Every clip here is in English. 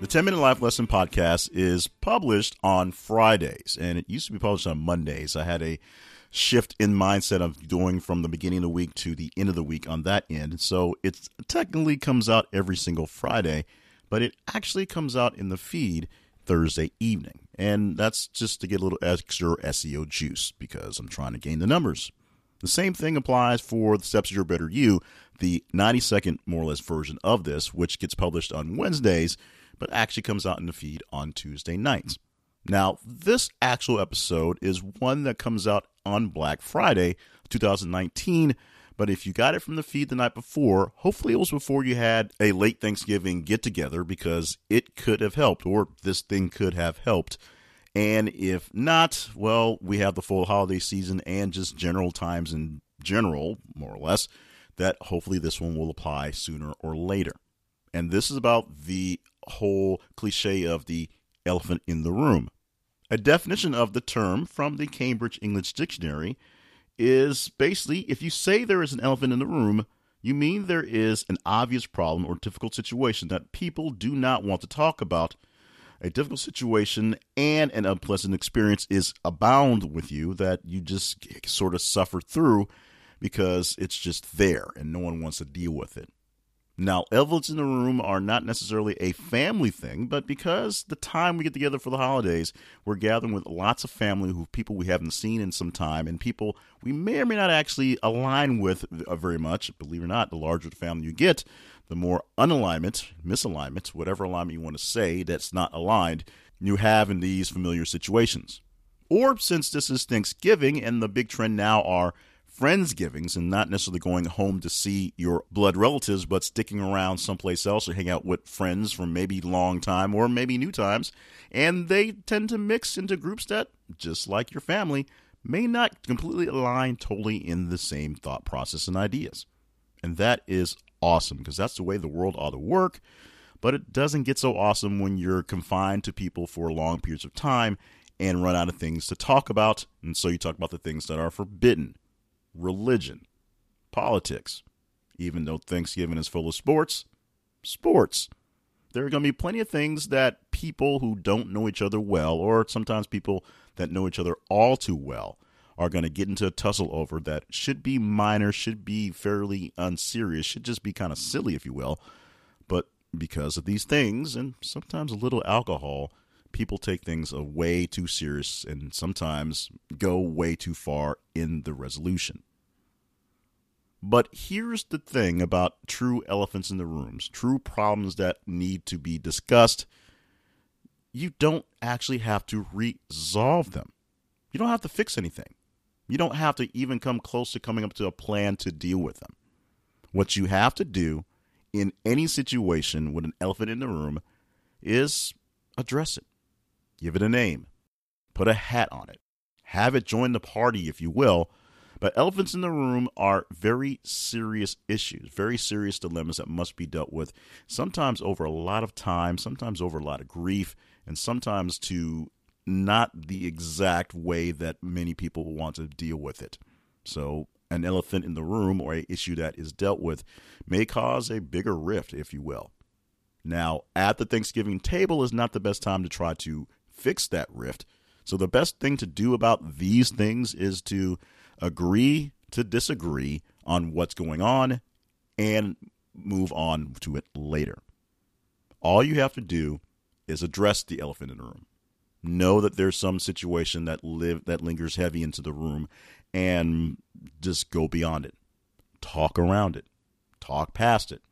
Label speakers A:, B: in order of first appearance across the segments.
A: The 10 Minute Life Lesson podcast is published on Fridays, and it used to be published on Mondays. I had a shift in mindset of doing from the beginning of the week to the end of the week on that end. So it technically comes out every single Friday, but it actually comes out in the feed Thursday evening. And that's just to get a little extra SEO juice because I'm trying to gain the numbers. The same thing applies for the Steps to Your Better You, the 90 second, more or less, version of this, which gets published on Wednesdays but actually comes out in the feed on Tuesday nights. Now, this actual episode is one that comes out on Black Friday 2019. But if you got it from the feed the night before, hopefully it was before you had a late Thanksgiving get together because it could have helped, or this thing could have helped. And if not, well, we have the full holiday season and just general times in general, more or less, that hopefully this one will apply sooner or later. And this is about the whole cliche of the elephant in the room. A definition of the term from the Cambridge English Dictionary is basically if you say there is an elephant in the room, you mean there is an obvious problem or difficult situation that people do not want to talk about. A difficult situation and an unpleasant experience is abound with you that you just sort of suffer through because it's just there and no one wants to deal with it. Now, elves in the room are not necessarily a family thing, but because the time we get together for the holidays, we're gathering with lots of family who people we haven't seen in some time, and people we may or may not actually align with uh, very much. Believe it or not, the larger the family you get, the more unalignment, misalignment, whatever alignment you want to say that's not aligned, you have in these familiar situations. Or since this is Thanksgiving and the big trend now are friendsgivings and not necessarily going home to see your blood relatives, but sticking around someplace else or hang out with friends from maybe long time or maybe new times. And they tend to mix into groups that, just like your family, may not completely align totally in the same thought process and ideas. And that is awesome because that's the way the world ought to work. But it doesn't get so awesome when you're confined to people for long periods of time and run out of things to talk about. And so you talk about the things that are forbidden religion, politics. Even though Thanksgiving is full of sports, sports. There are going to be plenty of things that people who don't know each other well, or sometimes people that know each other all too well, are going to get into a tussle over that should be minor, should be fairly unserious, should just be kind of silly, if you will. But because of these things, and sometimes a little alcohol, people take things way too serious and sometimes go way too far in the resolution. But here's the thing about true elephants in the rooms, true problems that need to be discussed. You don't actually have to resolve them. You don't have to fix anything. You don't have to even come close to coming up to a plan to deal with them. What you have to do in any situation with an elephant in the room is address it. Give it a name. Put a hat on it. Have it join the party, if you will, but elephants in the room are very serious issues, very serious dilemmas that must be dealt with, sometimes over a lot of time, sometimes over a lot of grief, and sometimes to not the exact way that many people want to deal with it. So, an elephant in the room or an issue that is dealt with may cause a bigger rift, if you will. Now, at the Thanksgiving table is not the best time to try to fix that rift. So, the best thing to do about these things is to agree to disagree on what's going on and move on to it later. All you have to do is address the elephant in the room. Know that there's some situation that live that lingers heavy into the room and just go beyond it. Talk around it. Talk past it.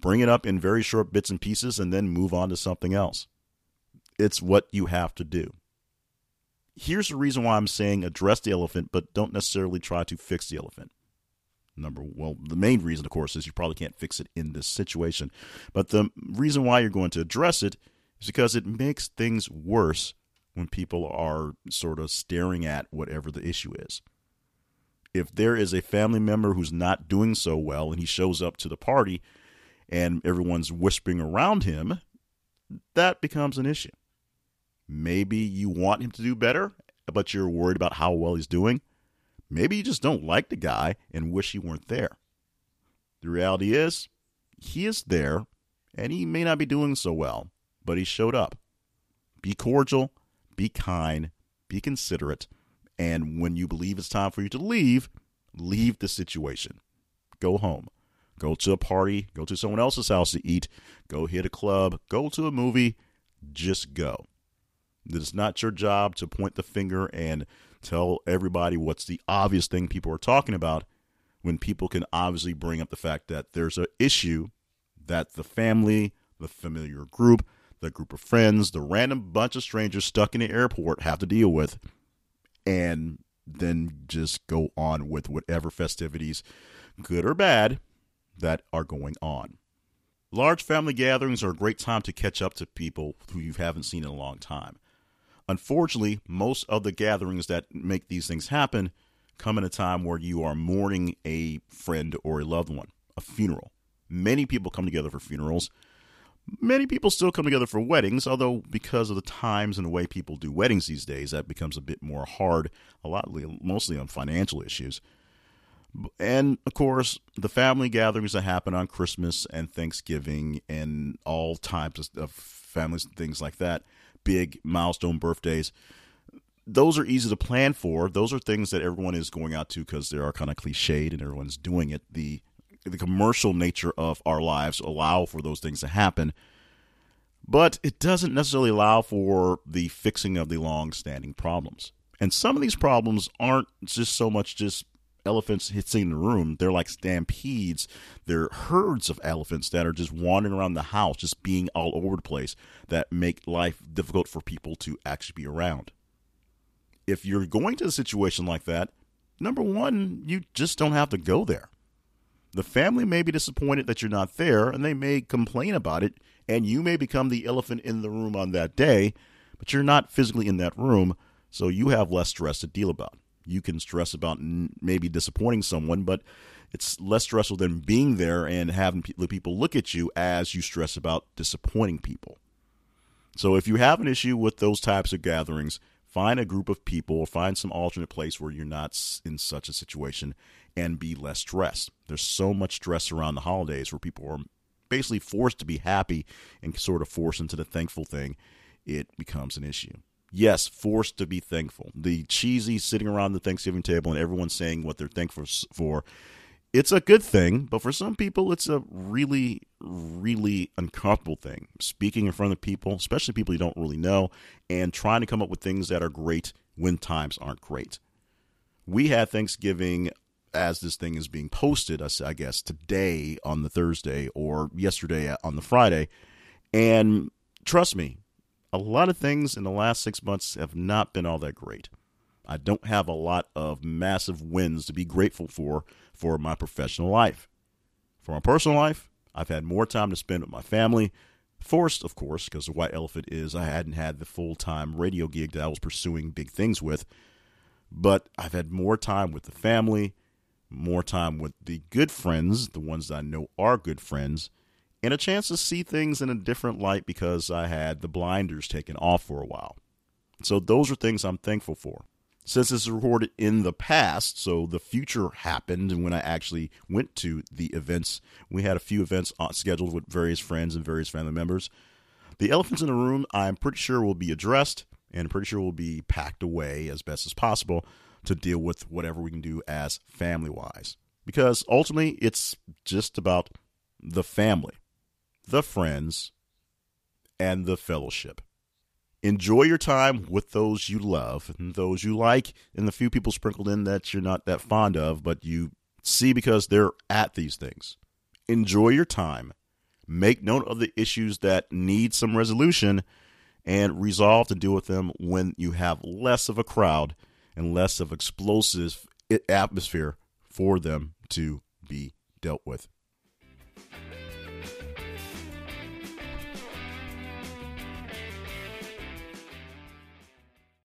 A: Bring it up in very short bits and pieces and then move on to something else. It's what you have to do here's the reason why I'm saying address the elephant, but don't necessarily try to fix the elephant. Number well, the main reason, of course, is you probably can't fix it in this situation. But the reason why you're going to address it is because it makes things worse when people are sort of staring at whatever the issue is. If there is a family member who's not doing so well and he shows up to the party and everyone's whispering around him, that becomes an issue. Maybe you want him to do better, but you're worried about how well he's doing. Maybe you just don't like the guy and wish he weren't there. The reality is, he is there and he may not be doing so well, but he showed up. Be cordial, be kind, be considerate, and when you believe it's time for you to leave, leave the situation. Go home. Go to a party, go to someone else's house to eat, go hit a club, go to a movie, just go. It is not your job to point the finger and tell everybody what's the obvious thing people are talking about when people can obviously bring up the fact that there's an issue that the family, the familiar group, the group of friends, the random bunch of strangers stuck in the airport have to deal with, and then just go on with whatever festivities, good or bad, that are going on. Large family gatherings are a great time to catch up to people who you haven't seen in a long time. Unfortunately, most of the gatherings that make these things happen come in a time where you are mourning a friend or a loved one, a funeral. Many people come together for funerals. Many people still come together for weddings, although because of the times and the way people do weddings these days, that becomes a bit more hard, a lot mostly on financial issues. And of course, the family gatherings that happen on Christmas and Thanksgiving and all types of families, and things like that big milestone birthdays. Those are easy to plan for. Those are things that everyone is going out to because they are kind of cliched and everyone's doing it. The the commercial nature of our lives allow for those things to happen, but it doesn't necessarily allow for the fixing of the long-standing problems. And some of these problems aren't just so much just elephants hitting the room. They're like stampedes. They're herds of elephants that are just wandering around the house, just being all over the place, that make life difficult for people to actually be around. If you're going to a situation like that, number one, you just don't have to go there. The family may be disappointed that you're not there, and they may complain about it, and you may become the elephant in the room on that day, but you're not physically in that room, so you have less stress to deal about you can stress about maybe disappointing someone, but it's less stressful than being there and having the people look at you as you stress about disappointing people. So if you have an issue with those types of gatherings, find a group of people or find some alternate place where you're not in such a situation and be less stressed. There's so much stress around the holidays where people are basically forced to be happy and sort of forced into the thankful thing. It becomes an issue yes, forced to be thankful. The cheesy sitting around the Thanksgiving table and everyone saying what they're thankful for. It's a good thing, but for some people, it's a really, really uncomfortable thing. Speaking in front of people, especially people you don't really know, and trying to come up with things that are great when times aren't great. We had Thanksgiving as this thing is being posted, I guess, today on the Thursday or yesterday on the Friday. And trust me, a lot of things in the last six months have not been all that great. I don't have a lot of massive wins to be grateful for for my professional life. For my personal life, I've had more time to spend with my family. Forced, of course, because the white elephant is I hadn't had the full time radio gig that I was pursuing big things with. But I've had more time with the family, more time with the good friends, the ones that I know are good friends, and a chance to see things in a different light because I had the blinders taken off for a while. So those are things I'm thankful for. Since this is recorded in the past, so the future happened and when I actually went to the events. We had a few events uh, scheduled with various friends and various family members. The elephants in the room, I'm pretty sure, will be addressed and pretty sure will be packed away as best as possible to deal with whatever we can do as family wise. Because ultimately, it's just about the family the friends, and the fellowship. Enjoy your time with those you love and those you like, and the few people sprinkled in that you're not that fond of, but you see because they're at these things. Enjoy your time. Make note of the issues that need some resolution and resolve to deal with them when you have less of a crowd and less of explosive atmosphere for them to be dealt with.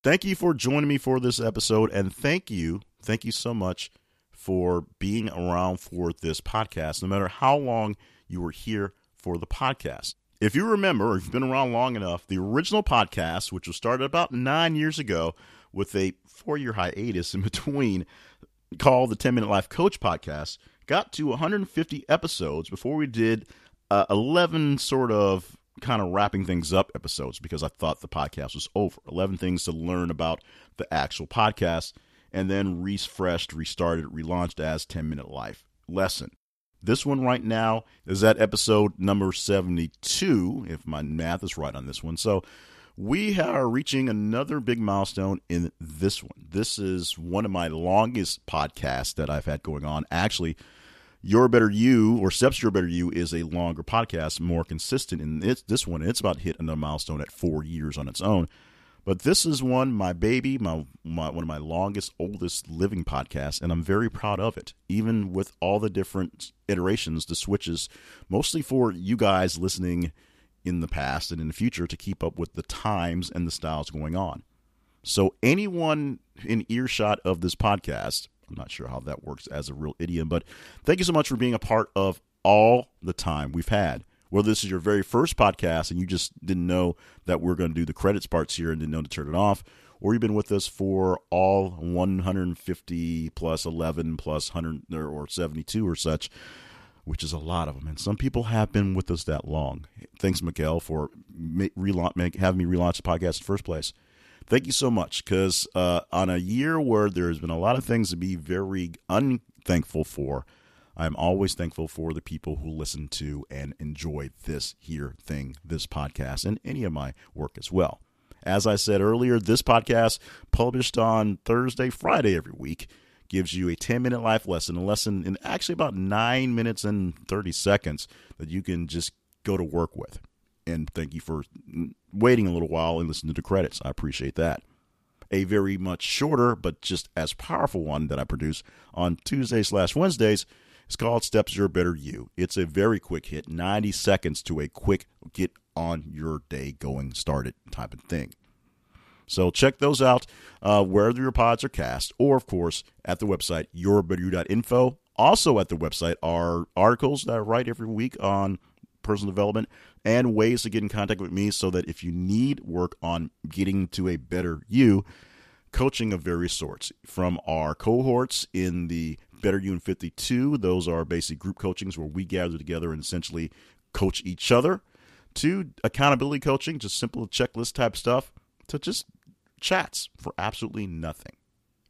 A: Thank you for joining me for this episode, and thank you, thank you so much for being around for this podcast, no matter how long you were here for the podcast. If you remember, or if you've been around long enough, the original podcast, which was started about nine years ago with a four year hiatus in between, called the 10 Minute Life Coach Podcast, got to 150 episodes before we did uh, 11 sort of kind of wrapping things up episodes because I thought the podcast was over. 11 things to learn about the actual podcast, and then refreshed, restarted, relaunched as 10 Minute Life Lesson. This one right now is at episode number 72, if my math is right on this one. So we are reaching another big milestone in this one. This is one of my longest podcasts that I've had going on. Actually, Your Better You or Steps Your Better You is a longer podcast, more consistent. And it's this one, it's about hit another milestone at four years on its own. But this is one, my baby, my, my one of my longest, oldest living podcasts, and I'm very proud of it. Even with all the different iterations, the switches, mostly for you guys listening in the past and in the future to keep up with the times and the styles going on. So anyone in earshot of this podcast, I'm not sure how that works as a real idiom, but thank you so much for being a part of all the time we've had whether this is your very first podcast and you just didn't know that we're going to do the credits parts here and didn't know to turn it off, or you've been with us for all 150 plus 11 plus 100 or 72 or such, which is a lot of them. And some people have been with us that long. Thanks, Miguel, for having me relaunch the podcast in the first place. Thank you so much because uh, on a year where there's been a lot of things to be very unthankful for, I'm always thankful for the people who listen to and enjoy this here thing, this podcast, and any of my work as well. As I said earlier, this podcast, published on Thursday, Friday every week, gives you a 10 minute life lesson, a lesson in actually about nine minutes and 30 seconds that you can just go to work with. And thank you for waiting a little while and listening to the credits. I appreciate that. A very much shorter, but just as powerful one that I produce on Tuesdays slash Wednesdays it's called Steps Your Better You. It's a very quick hit, 90 seconds to a quick get on your day going started type of thing. So check those out uh, wherever your pods are cast, or of course at the website yourbetteryou.info. Also at the website are articles that I write every week on personal development and ways to get in contact with me so that if you need work on getting to a better you, coaching of various sorts from our cohorts in the Better You in 52. Those are basic group coachings where we gather together and essentially coach each other. To accountability coaching, just simple checklist type stuff, to just chats for absolutely nothing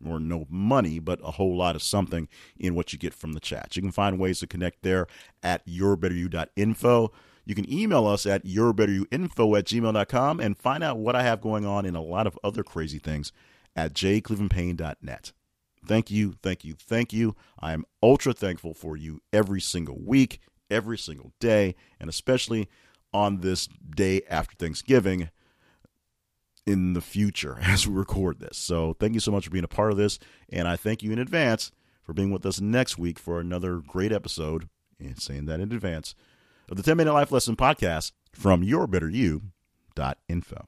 A: or no money, but a whole lot of something in what you get from the chats. You can find ways to connect there at yourbetteryou.info. You can email us at yourbetteryouinfo at gmail.com and find out what I have going on and a lot of other crazy things at jclevelandpayne.net. Thank you, thank you, thank you. I am ultra thankful for you every single week, every single day, and especially on this day after Thanksgiving in the future as we record this. So, thank you so much for being a part of this, and I thank you in advance for being with us next week for another great episode, and saying that in advance, of the 10 Minute Life Lesson podcast from yourbetteryou.info.